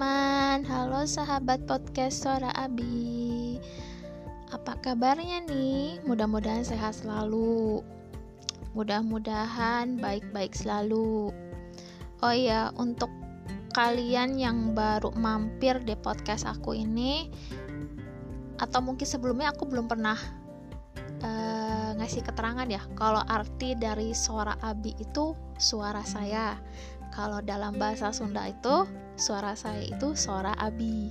teman-teman, halo sahabat podcast Suara Abi. Apa kabarnya nih? Mudah-mudahan sehat selalu. Mudah-mudahan baik-baik selalu. Oh iya, untuk kalian yang baru mampir di podcast aku ini Atau mungkin sebelumnya aku belum pernah uh, ngasih keterangan ya Kalau arti dari suara Abi itu suara saya kalau dalam bahasa Sunda itu suara saya itu suara abi.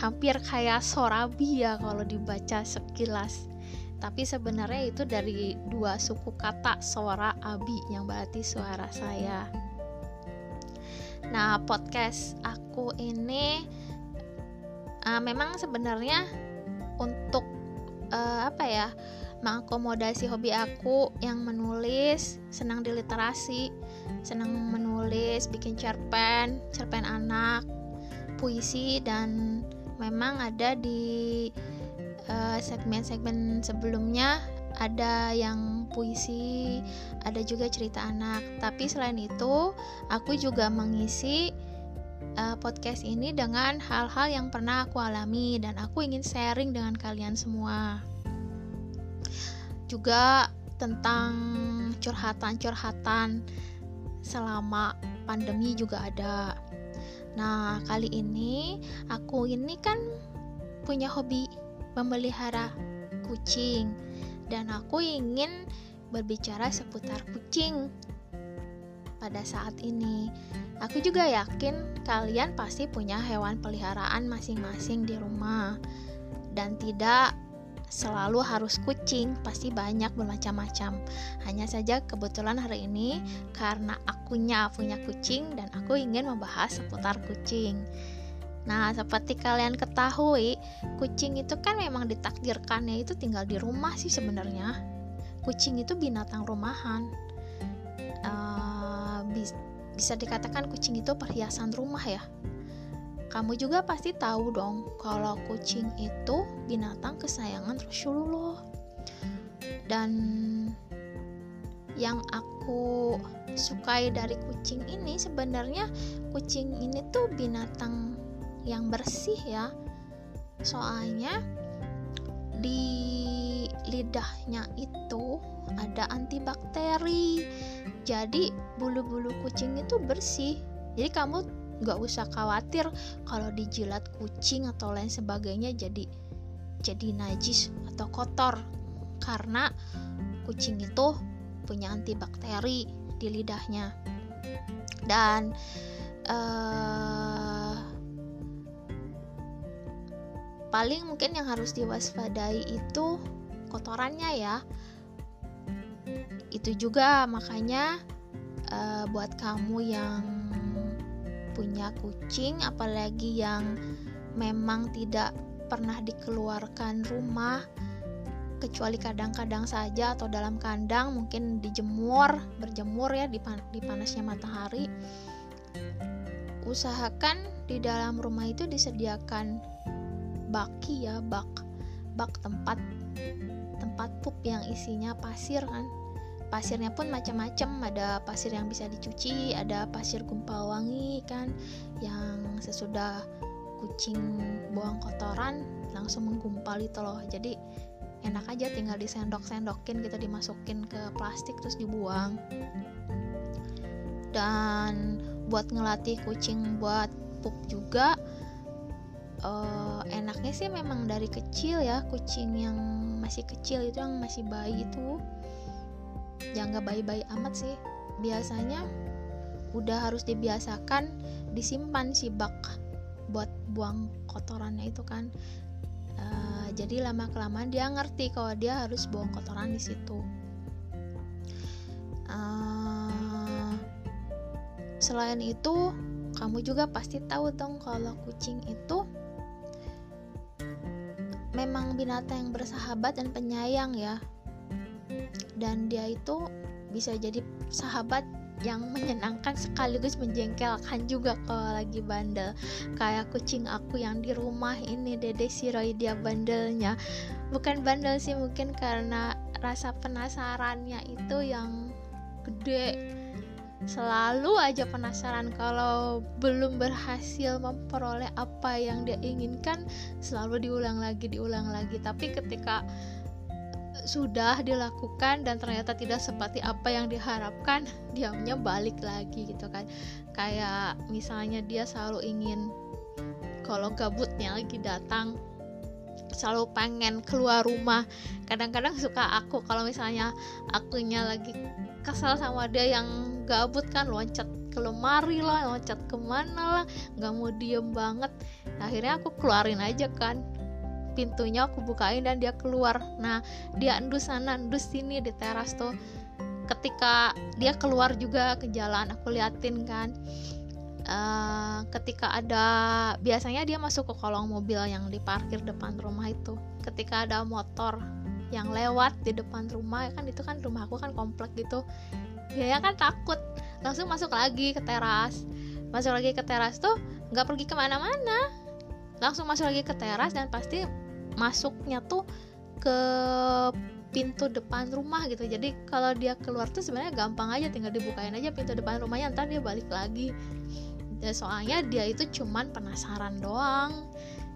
Hampir kayak sorabi ya kalau dibaca sekilas. Tapi sebenarnya itu dari dua suku kata suara abi yang berarti suara saya. Nah, podcast aku ini uh, memang sebenarnya untuk uh, apa ya? mengakomodasi hobi aku yang menulis, senang di literasi, senang menulis, bikin cerpen, cerpen anak, puisi dan memang ada di eh, segmen-segmen uh, sebelumnya ada yang puisi, ada juga cerita anak. Tapi selain itu, aku juga mengisi uh, podcast ini dengan hal-hal yang pernah aku alami dan aku ingin sharing dengan kalian semua juga tentang curhatan-curhatan selama pandemi juga ada. Nah, kali ini aku ini kan punya hobi memelihara kucing dan aku ingin berbicara seputar kucing pada saat ini. Aku juga yakin kalian pasti punya hewan peliharaan masing-masing di rumah dan tidak selalu harus kucing, pasti banyak bermacam-macam. Hanya saja kebetulan hari ini karena akunya punya kucing dan aku ingin membahas seputar kucing. Nah, seperti kalian ketahui, kucing itu kan memang ditakdirkannya itu tinggal di rumah sih sebenarnya. Kucing itu binatang rumahan. Uh, bisa dikatakan kucing itu perhiasan rumah ya kamu juga pasti tahu dong kalau kucing itu binatang kesayangan Rasulullah. Dan yang aku sukai dari kucing ini sebenarnya kucing ini tuh binatang yang bersih ya. Soalnya di lidahnya itu ada antibakteri. Jadi bulu-bulu kucing itu bersih. Jadi kamu nggak usah khawatir kalau dijilat kucing atau lain sebagainya jadi jadi najis atau kotor. Karena kucing itu punya antibakteri di lidahnya. Dan uh, paling mungkin yang harus diwaspadai itu kotorannya ya. Itu juga makanya uh, buat kamu yang punya kucing apalagi yang memang tidak pernah dikeluarkan rumah kecuali kadang-kadang saja atau dalam kandang mungkin dijemur berjemur ya di, pan di panasnya matahari. Usahakan di dalam rumah itu disediakan baki ya bak bak tempat tempat pup yang isinya pasir kan pasirnya pun macam-macam. Ada pasir yang bisa dicuci ada pasir gumpal wangi kan yang sesudah kucing buang kotoran langsung menggumpal itu loh. Jadi enak aja tinggal disendok-sendokin gitu dimasukin ke plastik terus dibuang. Dan buat ngelatih kucing buat pup juga uh, enaknya sih memang dari kecil ya kucing yang masih kecil itu yang masih bayi itu ya nggak bayi-bayi amat sih. Biasanya udah harus dibiasakan disimpan si bak buat buang kotorannya itu kan. Uh, jadi lama kelamaan dia ngerti kalau dia harus buang kotoran di situ. Uh, selain itu kamu juga pasti tahu dong kalau kucing itu memang binatang yang bersahabat dan penyayang ya dan dia itu bisa jadi sahabat yang menyenangkan sekaligus menjengkelkan juga kalau lagi bandel. Kayak kucing aku yang di rumah ini dede si Roy dia bandelnya. Bukan bandel sih mungkin karena rasa penasarannya itu yang gede. Selalu aja penasaran kalau belum berhasil memperoleh apa yang dia inginkan selalu diulang lagi diulang lagi. Tapi ketika sudah dilakukan dan ternyata tidak seperti apa yang diharapkan diamnya balik lagi gitu kan. Kayak misalnya dia selalu ingin kalau gabutnya lagi datang selalu pengen keluar rumah. Kadang-kadang suka aku kalau misalnya akunya lagi kesal sama dia yang gabut kan loncat ke lemari lah loncat ke mana lah nggak mau diem banget. Akhirnya aku keluarin aja kan pintunya aku bukain dan dia keluar. Nah dia endus sana endus sini di teras tuh. Ketika dia keluar juga ke jalan aku liatin kan. Uh, ketika ada biasanya dia masuk ke kolong mobil yang diparkir depan rumah itu. Ketika ada motor yang lewat di depan rumah kan itu kan rumah aku kan komplek gitu. Dia kan takut langsung masuk lagi ke teras. Masuk lagi ke teras tuh nggak pergi ke mana-mana. Langsung masuk lagi ke teras dan pasti masuknya tuh ke pintu depan rumah gitu. Jadi kalau dia keluar tuh sebenarnya gampang aja tinggal dibukain aja pintu depan rumahnya ntar dia balik lagi. Ya, soalnya dia itu cuman penasaran doang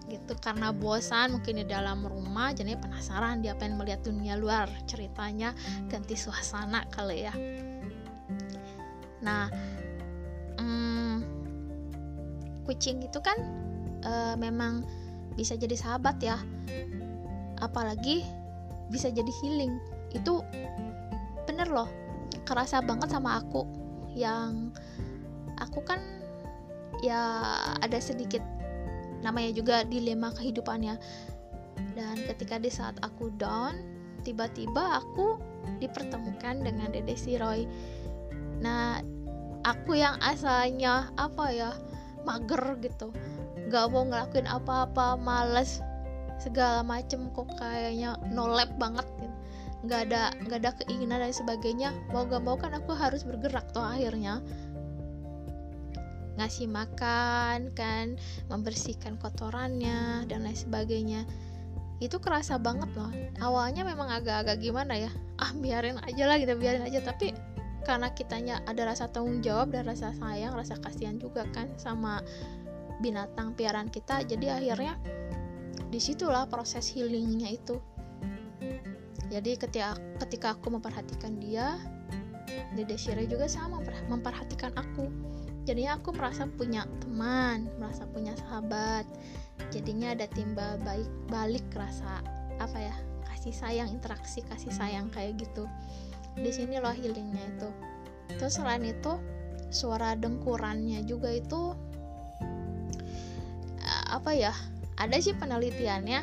gitu. Karena bosan mungkin di dalam rumah jadi penasaran dia pengen melihat dunia luar. Ceritanya ganti suasana kali ya. Nah hmm, kucing itu kan e, memang bisa jadi sahabat ya. Apalagi bisa jadi healing. Itu bener loh kerasa banget sama aku. Yang aku kan ya ada sedikit namanya juga dilema kehidupannya. Dan ketika di saat aku down tiba-tiba aku dipertemukan dengan Dede Siroy nah aku yang asalnya apa ya mager gitu gak mau ngelakuin apa-apa males segala macem kok kayaknya nolep banget gitu. nggak ada nggak ada keinginan dan sebagainya. Mau gak mau kan aku harus bergerak tuh akhirnya. Ngasih makan kan membersihkan kotorannya dan lain sebagainya. Itu kerasa banget loh. Awalnya memang agak-agak gimana ya? Ah biarin aja lah kita gitu, biarin aja. Tapi karena kitanya ada rasa tanggung jawab dan rasa sayang rasa kasihan juga kan sama binatang piaraan kita jadi akhirnya di situlah proses healingnya itu. Jadi ketika ketika aku memperhatikan dia Dede Shire juga sama memperhatikan aku. Jadinya aku merasa punya teman merasa punya sahabat. Jadinya ada timbal baik balik rasa apa ya kasih sayang interaksi kasih sayang kayak gitu. Di sini loh healingnya itu. Terus selain itu suara dengkurannya juga itu apa ya ada sih penelitiannya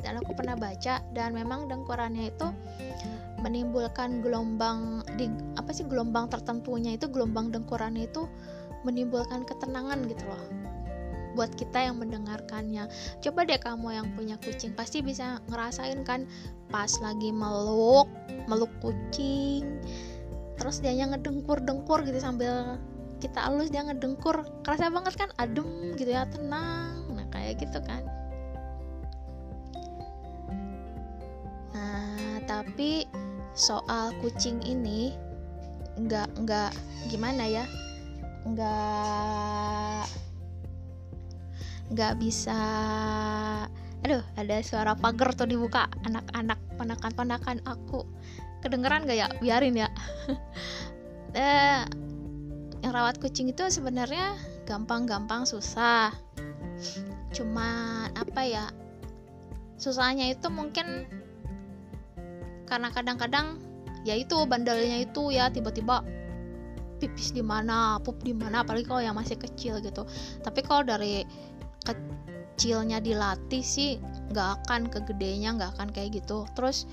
dan aku pernah baca dan memang dengkurannya itu menimbulkan gelombang di apa sih gelombang tertentunya itu gelombang dengkurannya itu menimbulkan ketenangan gitu loh buat kita yang mendengarkannya. Coba deh kamu yang punya kucing pasti bisa ngerasain kan pas lagi meluk meluk kucing terus dia ngedengkur-dengkur gitu sambil kita alus dia ngedengkur kerasa banget kan adem gitu ya tenang gitu kan. Nah tapi soal kucing ini nggak nggak gimana ya? Nggak nggak bisa aduh ada suara pagar tuh dibuka anak-anak ponakan-ponakan aku. Kedengeran gak ya? Biarin ya. Eh, yang rawat kucing itu sebenarnya gampang-gampang susah cuma apa ya susahnya itu mungkin karena kadang-kadang ya itu bandelnya itu ya tiba-tiba pipis di mana pup di mana apalagi kalau yang masih kecil gitu. Tapi kalau dari kecilnya dilatih sih nggak akan kegedenya nggak akan kayak gitu. Terus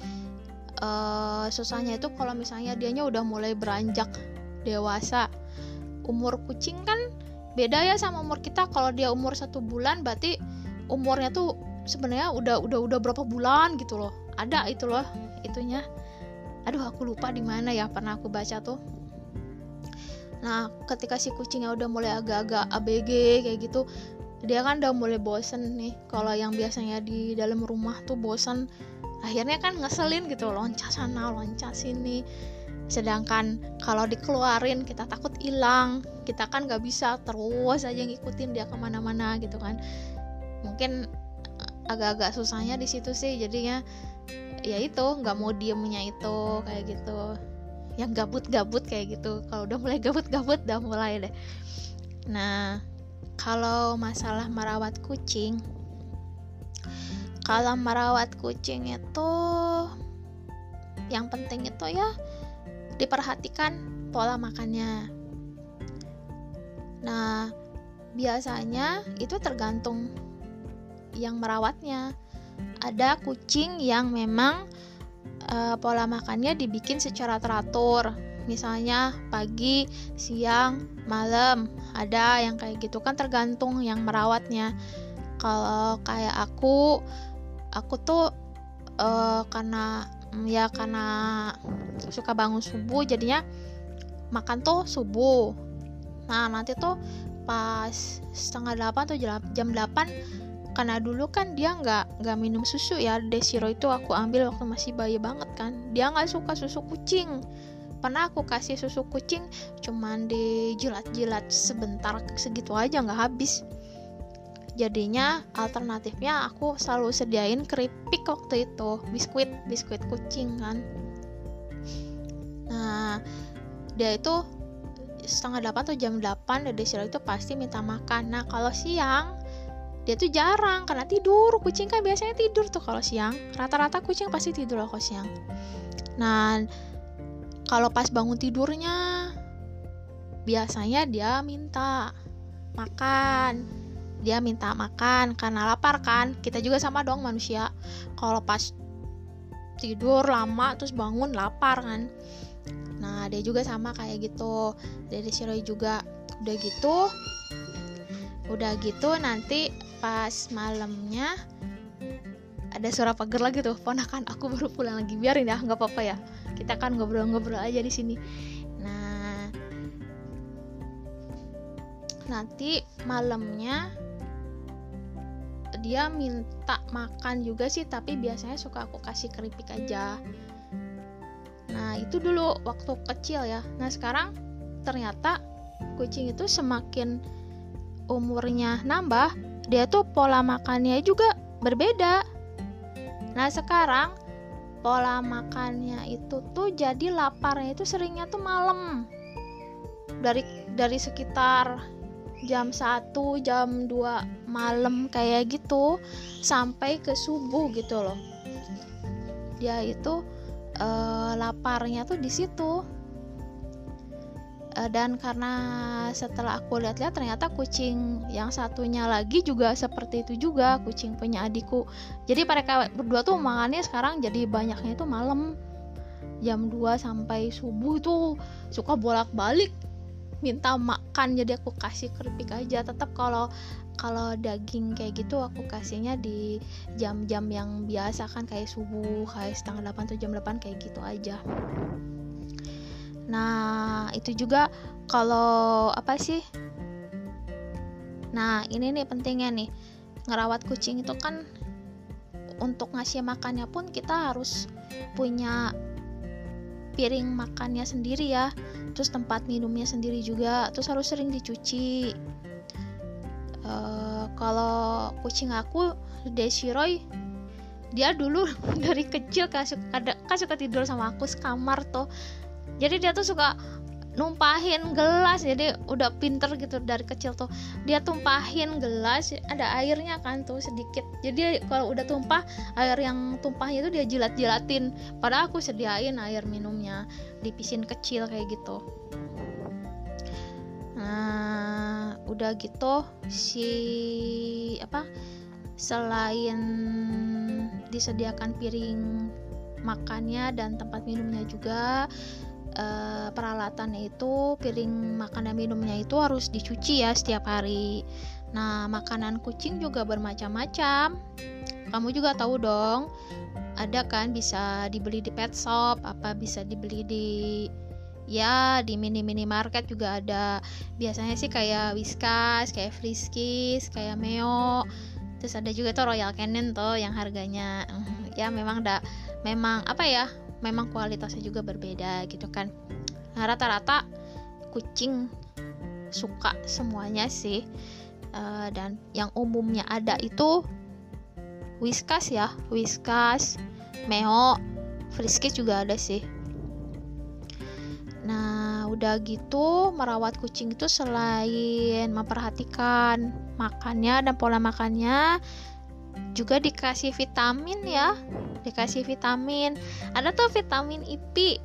uh, susahnya itu kalau misalnya dianya udah mulai beranjak dewasa umur kucing kan beda ya sama umur kita. Kalau dia umur satu bulan berarti umurnya tuh sebenarnya udah udah udah berapa bulan gitu loh. Ada itu loh itunya. Aduh aku lupa di mana ya pernah aku baca tuh. Nah ketika si kucingnya udah mulai agak-agak ABG kayak gitu dia kan udah mulai bosen nih. Kalau yang biasanya di dalam rumah tuh bosen akhirnya kan ngeselin gitu loncat sana loncat sini sedangkan kalau dikeluarin kita takut hilang. Kita kan nggak bisa terus aja ngikutin dia ke mana-mana gitu kan. Mungkin eh, agak-agak susahnya di situ sih. Jadinya ya itu nggak mau diemnya itu kayak gitu. Yang gabut-gabut kayak gitu. Kalau udah mulai gabut-gabut udah mulai deh. Nah kalau masalah merawat kucing kalau merawat kucing itu yang penting itu ya diperhatikan pola makannya. Nah, biasanya itu tergantung yang merawatnya. Ada kucing yang memang uh, pola makannya dibikin secara teratur. Misalnya pagi, siang, malam. Ada yang kayak gitu kan tergantung yang merawatnya. Kalau kayak aku, aku tuh uh, karena ya karena suka bangun subuh jadinya makan tuh subuh. Nah nanti tuh pas setengah delapan atau jam delapan karena dulu kan dia nggak nggak minum susu ya desiro itu aku ambil waktu masih bayi banget kan. Dia nggak suka susu kucing. Pernah aku kasih susu kucing cuman dijilat-jilat sebentar segitu aja nggak habis jadinya alternatifnya aku selalu sediain keripik waktu itu. Biskuit biskuit kucing kan. Nah dia itu setengah delapan atau jam delapan dari Desira itu pasti minta makan. Nah kalau siang dia tuh jarang karena tidur. Kucing kan biasanya tidur tuh kalau siang. Rata-rata kucing pasti tidur kalau siang. Nah kalau pas bangun tidurnya biasanya dia minta makan dia minta makan karena lapar kan. Kita juga sama dong manusia. Kalau pas tidur lama terus bangun lapar kan. Nah dia juga sama kayak gitu. Dari si juga. Udah gitu udah gitu nanti pas malamnya ada suara pagar lagi tuh. Ponakan aku baru pulang lagi. Biarin ya nggak apa-apa ya. Kita kan ngobrol-ngobrol aja di sini. Nah nanti malamnya dia minta makan juga sih tapi biasanya suka aku kasih keripik aja. Nah itu dulu waktu kecil ya. Nah sekarang ternyata kucing itu semakin umurnya nambah dia tuh pola makannya juga berbeda. Nah sekarang pola makannya itu tuh jadi laparnya itu seringnya tuh malam. Dari dari sekitar jam 1 jam 2 malam kayak gitu sampai ke subuh gitu loh. Dia itu uh, laparnya tuh di situ. Uh, dan karena setelah aku lihat-lihat ternyata kucing yang satunya lagi juga seperti itu juga kucing punya adikku. Jadi mereka berdua tuh makannya sekarang jadi banyaknya itu malam. Jam 2 sampai subuh tuh suka bolak-balik minta makan jadi aku kasih keripik aja. Tetap kalau kalau daging kayak gitu aku kasihnya di jam-jam yang biasa kan kayak subuh kayak setengah delapan atau jam delapan kayak gitu aja. Nah itu juga kalau apa sih? Nah ini nih pentingnya nih ngerawat kucing itu kan untuk ngasih makannya pun kita harus punya piring makannya sendiri ya. Terus tempat minumnya sendiri juga. Terus harus sering dicuci. Uh, kalau kucing aku Desiroy dia dulu dari kecil kan suka, kan suka tidur sama aku sekamar tuh jadi dia tuh suka numpahin gelas. Jadi udah pinter gitu dari kecil tuh. Dia tumpahin gelas ada airnya kan tuh sedikit. Jadi kalau udah tumpah air yang tumpahnya itu dia jilat-jilatin. Padahal aku sediain air minumnya di pisin kecil kayak gitu. Nah udah gitu si apa selain disediakan piring makannya dan tempat minumnya juga uh, peralatannya itu piring makan dan minumnya itu harus dicuci ya setiap hari. Nah, makanan kucing juga bermacam-macam. Kamu juga tahu dong, ada kan bisa dibeli di pet shop, apa bisa dibeli di ya di mini mini market juga ada. Biasanya sih kayak Whiskas, kayak Friskies, kayak Meo. Terus ada juga tuh Royal Canin tuh yang harganya ya memang da memang apa ya memang kualitasnya juga berbeda gitu kan. Nah rata-rata kucing suka semuanya sih. Uh, dan yang umumnya ada itu Whiskas ya Whiskas Meo Friskis juga ada sih. Nah, udah gitu merawat kucing itu selain memperhatikan makannya dan pola makannya, juga dikasih vitamin ya. Dikasih vitamin. Ada tuh vitamin IP.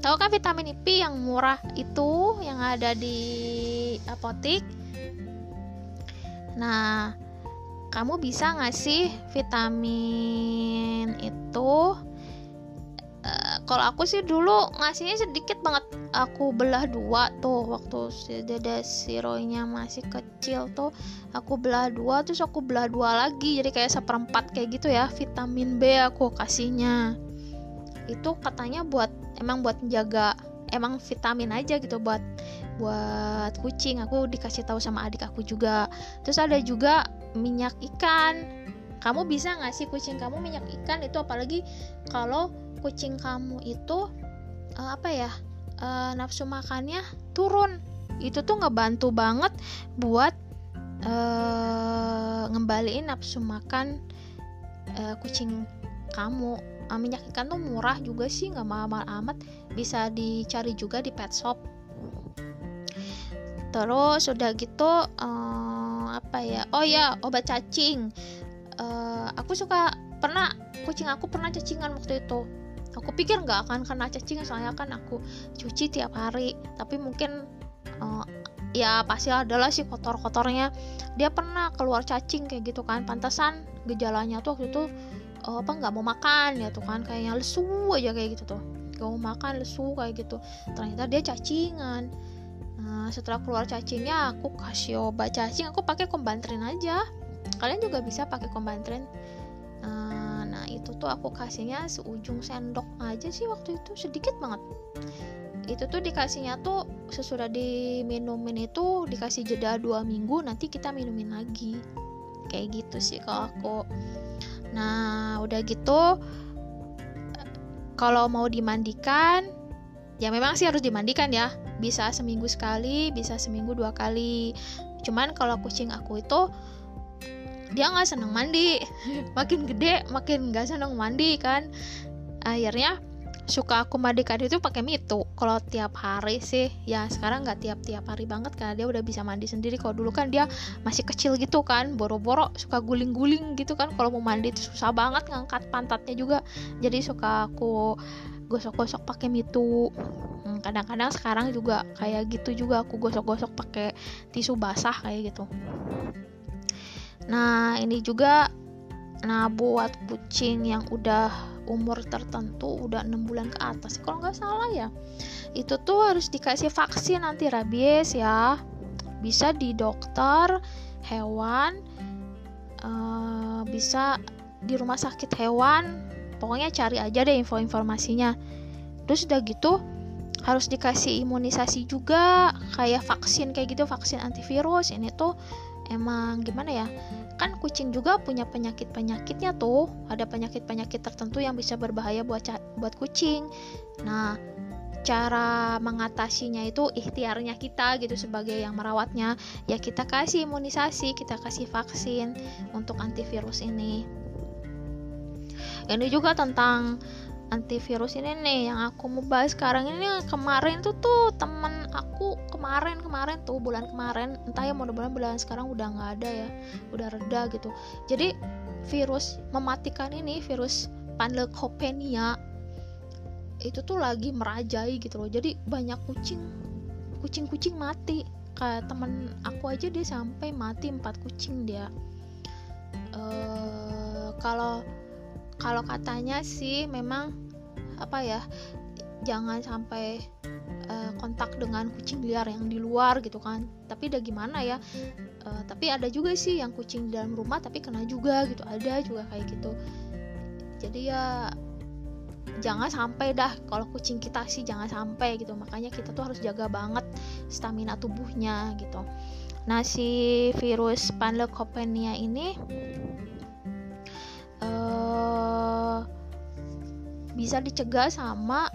Tahu kan vitamin IP yang murah itu yang ada di apotik? Nah, kamu bisa ngasih vitamin itu Eh, kalau aku sih dulu ngasihnya sedikit banget. Aku belah dua tuh waktu si dede siroinya masih kecil tuh. Aku belah dua terus aku belah dua lagi. Jadi kayak seperempat kayak gitu ya vitamin B aku kasihnya. Itu katanya buat emang buat menjaga emang vitamin aja gitu buat buat kucing. Aku dikasih tahu sama adik aku juga. Terus ada juga minyak ikan. Kamu bisa ngasih kucing kamu minyak ikan itu apalagi kalau kucing kamu itu uh, apa ya uh, nafsu makannya turun. Itu tuh ngebantu banget buat uh, ngembaliin nafsu makan uh, kucing kamu. Uh, minyak ikan tuh murah juga sih nggak mahal-mahal amat. Bisa dicari juga di pet shop. Terus udah gitu uh, apa ya oh ya obat cacing. Uh, aku suka pernah kucing aku pernah cacingan waktu itu aku pikir nggak akan kena cacing soalnya kan aku cuci tiap hari. Tapi mungkin uh, ya pasti adalah si kotor-kotornya. Dia pernah keluar cacing kayak gitu kan. Pantasan gejalanya tuh waktu itu uh, apa nggak mau makan ya tuh kan. Kayaknya lesu aja kayak gitu tuh. Gak mau makan lesu kayak gitu. Ternyata dia cacingan. Nah setelah keluar cacingnya aku kasih obat cacing. Aku pakai kombantrin aja. Kalian juga bisa pakai kombantrin itu tuh aku kasihnya seujung sendok aja sih waktu itu sedikit banget. Itu tuh dikasihnya tuh sesudah diminumin itu dikasih jeda dua minggu nanti kita minumin lagi. Kayak gitu sih kalau aku. Nah udah gitu kalau mau dimandikan ya memang sih harus dimandikan ya. Bisa seminggu sekali bisa seminggu dua kali. Cuman kalau kucing aku itu dia nggak seneng mandi. Makin gede makin nggak seneng mandi kan. Akhirnya suka aku mandikan itu pakai mitu kalau tiap hari sih ya sekarang nggak tiap tiap hari banget karena dia udah bisa mandi sendiri. Kalau dulu kan dia masih kecil gitu kan boro-boro suka guling-guling gitu kan. Kalau mau mandi itu susah banget ngangkat pantatnya juga. Jadi suka aku gosok-gosok pakai mitu hmm, kadang-kadang sekarang juga kayak gitu juga aku gosok-gosok pakai tisu basah kayak gitu Nah, ini juga nah buat kucing yang udah umur tertentu udah enam bulan ke atas kalau nggak salah ya. Itu tuh harus dikasih vaksin anti rabies ya. Bisa di dokter hewan uh, bisa di rumah sakit hewan. Pokoknya cari aja deh info-informasinya. Terus udah gitu harus dikasih imunisasi juga kayak vaksin kayak gitu vaksin antivirus. Ini tuh emang gimana ya? Kan kucing juga punya penyakit penyakitnya tuh. Ada penyakit penyakit tertentu yang bisa berbahaya buat buat kucing. Nah cara mengatasinya itu ikhtiarnya kita gitu sebagai yang merawatnya. Ya kita kasih imunisasi kita kasih vaksin untuk antivirus ini. Ini juga tentang antivirus ini nih yang aku mau bahas sekarang ini kemarin tuh tuh temen aku kemarin kemarin tuh bulan kemarin entah ya mudah-mudahan bulan sekarang udah nggak ada ya udah reda gitu. Jadi virus mematikan ini virus panleukopenia itu tuh lagi merajai gitu loh. Jadi banyak kucing kucing-kucing mati. Kayak temen aku aja dia sampai mati empat kucing dia. Uh, kalau kalau katanya sih memang apa ya jangan sampai uh, kontak dengan kucing liar yang di luar gitu kan. Tapi udah gimana ya uh, tapi ada juga sih yang kucing di dalam rumah tapi kena juga gitu ada juga kayak gitu. Jadi ya jangan sampai dah kalau kucing kita sih jangan sampai gitu. Makanya kita tuh harus jaga banget stamina tubuhnya gitu. Nah si virus panleukopenia ini uh, bisa dicegah sama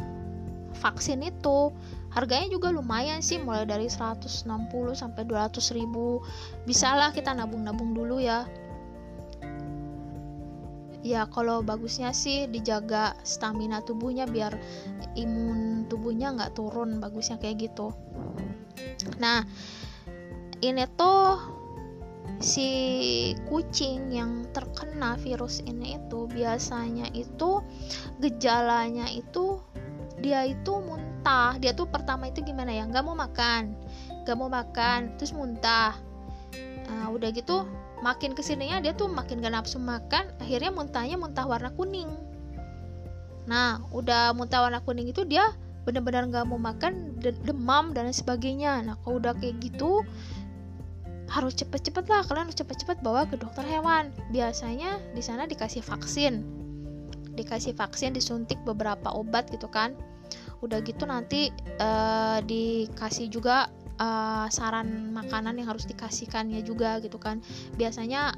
vaksin itu. Harganya juga lumayan sih mulai dari 160 sampai 200 ribu. Bisa lah kita nabung-nabung dulu ya. Ya kalau bagusnya sih dijaga stamina tubuhnya biar imun tubuhnya nggak turun bagusnya kayak gitu. Nah ini tuh si kucing yang terkena virus ini itu biasanya itu gejalanya itu dia itu muntah. Dia tuh pertama itu gimana ya? Nggak mau makan. Nggak mau makan terus muntah. Nah, udah gitu makin ke sininya dia tuh makin gak nafsu makan akhirnya muntahnya muntah warna kuning. Nah udah muntah warna kuning itu dia benar-benar nggak mau makan demam dan sebagainya. Nah kalau udah kayak gitu harus cepet-cepet lah. Kalian harus cepet-cepet bawa ke dokter hewan. Biasanya di sana dikasih vaksin dikasih vaksin disuntik beberapa obat gitu kan. Udah gitu nanti uh, dikasih juga uh, saran makanan yang harus dikasihkannya juga gitu kan. Biasanya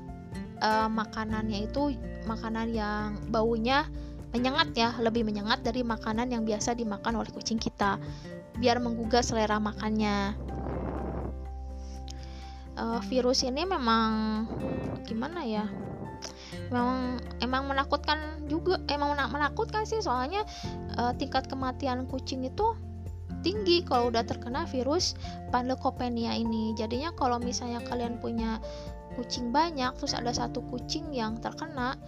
uh, makanannya itu makanan yang baunya menyengat ya lebih menyengat dari makanan yang biasa dimakan oleh kucing kita biar menggugah selera makannya. Uh, virus ini memang gimana ya memang emang menakutkan juga emang menakutkan sih soalnya uh, tingkat kematian kucing itu tinggi kalau udah terkena virus panleukopenia ini. Jadinya kalau misalnya kalian punya kucing banyak terus ada satu kucing yang terkena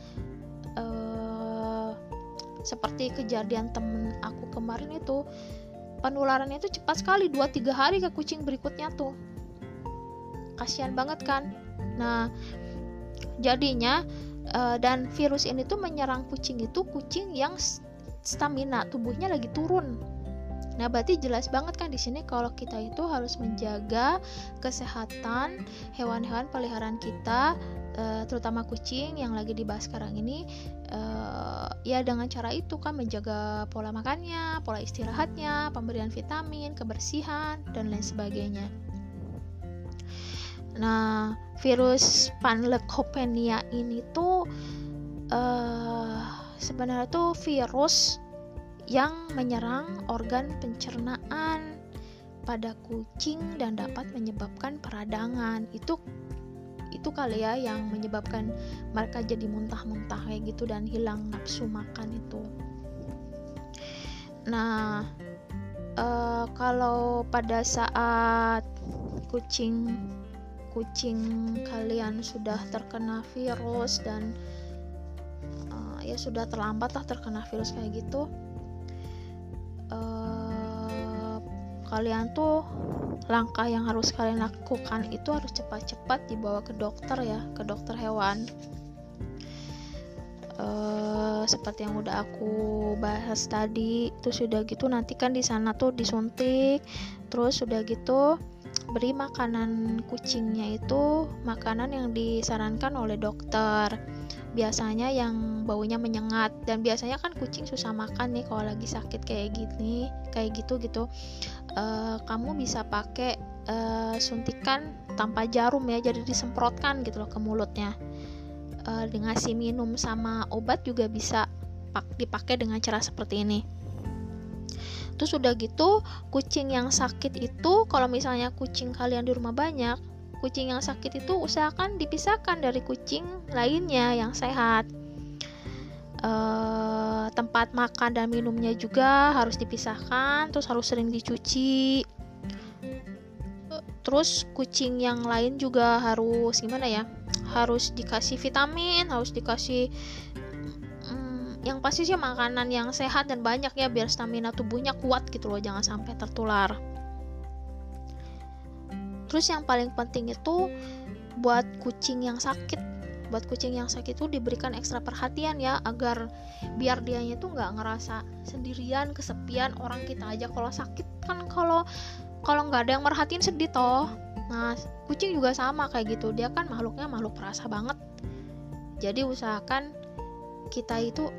uh, seperti kejadian temen aku kemarin itu penularannya itu cepat sekali 2-3 hari ke kucing berikutnya tuh. Kasihan banget kan? Nah jadinya uh, dan virus ini tuh menyerang kucing itu kucing yang stamina tubuhnya lagi turun. Nah, berarti jelas banget kan di sini kalau kita itu harus menjaga kesehatan hewan-hewan peliharaan kita, uh, terutama kucing yang lagi dibahas sekarang ini, uh, ya dengan cara itu kan menjaga pola makannya, pola istirahatnya, pemberian vitamin, kebersihan dan lain sebagainya. Nah, virus panleukopenia ini tuh uh, sebenarnya tuh virus yang menyerang organ pencernaan pada kucing dan dapat menyebabkan peradangan. Itu itu kali ya yang menyebabkan mereka jadi muntah-muntah kayak gitu dan hilang nafsu makan itu. Nah, uh, kalau pada saat kucing kucing kalian sudah terkena virus dan uh, ya sudah terlambat lah terkena virus kayak gitu uh, kalian tuh langkah yang harus kalian lakukan itu harus cepat-cepat dibawa ke dokter ya ke dokter hewan. Uh, seperti yang udah aku bahas tadi itu sudah gitu nanti kan di sana tuh disuntik terus sudah gitu beri makanan kucingnya itu makanan yang disarankan oleh dokter. Biasanya yang baunya menyengat dan biasanya kan kucing susah makan nih kalau lagi sakit kayak gini kayak gitu gitu. Uh, kamu bisa pakai uh, suntikan tanpa jarum ya jadi disemprotkan gitu loh ke mulutnya. Uh, dengan si minum sama obat juga bisa dipakai dengan cara seperti ini terus udah gitu kucing yang sakit itu kalau misalnya kucing kalian di rumah banyak kucing yang sakit itu usahakan dipisahkan dari kucing lainnya yang sehat. Uh, tempat makan dan minumnya juga harus dipisahkan terus harus sering dicuci. Terus kucing yang lain juga harus gimana ya harus dikasih vitamin harus dikasih yang pasti sih makanan yang sehat dan banyak ya biar stamina tubuhnya kuat gitu loh jangan sampai tertular. Terus yang paling penting itu buat kucing yang sakit. Buat kucing yang sakit itu diberikan ekstra perhatian ya agar biar dianya itu nggak ngerasa sendirian kesepian. Orang kita aja kalau sakit kan kalau kalau nggak ada yang merhatiin sedih toh. Nah kucing juga sama kayak gitu. Dia kan makhluknya makhluk perasa banget. Jadi usahakan kita itu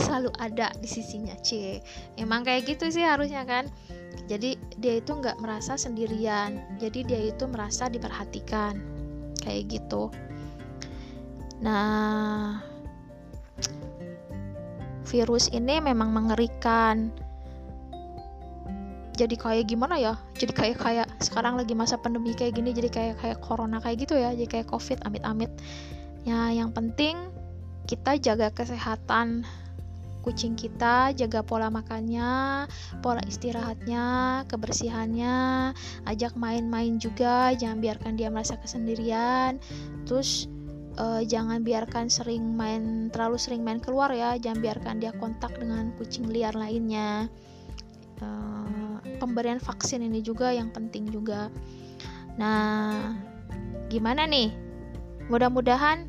selalu ada di sisinya c emang kayak gitu sih harusnya kan? Jadi dia itu nggak merasa sendirian. Jadi dia itu merasa diperhatikan. Kayak gitu. Nah virus ini memang mengerikan. Jadi kayak gimana ya? Jadi kayak kayak sekarang lagi masa pandemi kayak gini jadi kayak kayak corona kayak gitu ya. Jadi kayak covid amit-amit. Ya yang penting kita jaga kesehatan kucing kita, jaga pola makannya, pola istirahatnya, kebersihannya, ajak main-main juga, jangan biarkan dia merasa kesendirian. Terus uh, jangan biarkan sering main terlalu sering main keluar ya, jangan biarkan dia kontak dengan kucing liar lainnya. Uh, pemberian vaksin ini juga yang penting juga. Nah, gimana nih? Mudah-mudahan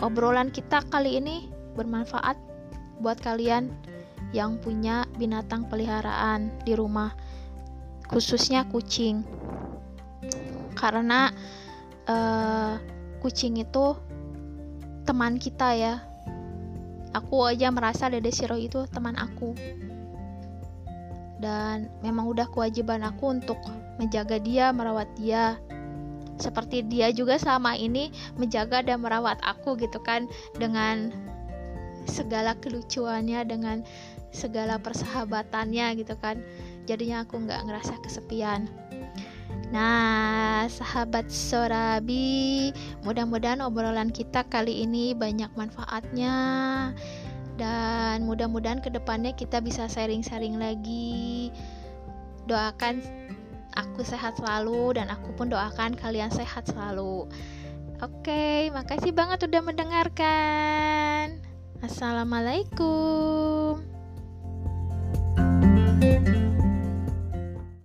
obrolan kita kali ini bermanfaat buat kalian yang punya binatang peliharaan di rumah, khususnya kucing, karena uh, kucing itu teman kita ya. Aku aja merasa Dede Siro itu teman aku. Dan memang udah kewajiban aku untuk menjaga dia, merawat dia. Seperti dia juga selama ini menjaga dan merawat aku gitu kan dengan segala kelucuannya dengan segala persahabatannya gitu kan jadinya aku nggak ngerasa kesepian Nah, sahabat Sorabi, mudah-mudahan obrolan kita kali ini banyak manfaatnya dan mudah-mudahan ke depannya kita bisa sharing-sharing lagi. Doakan aku sehat selalu dan aku pun doakan kalian sehat selalu. Oke, makasih banget udah mendengarkan. Assalamualaikum.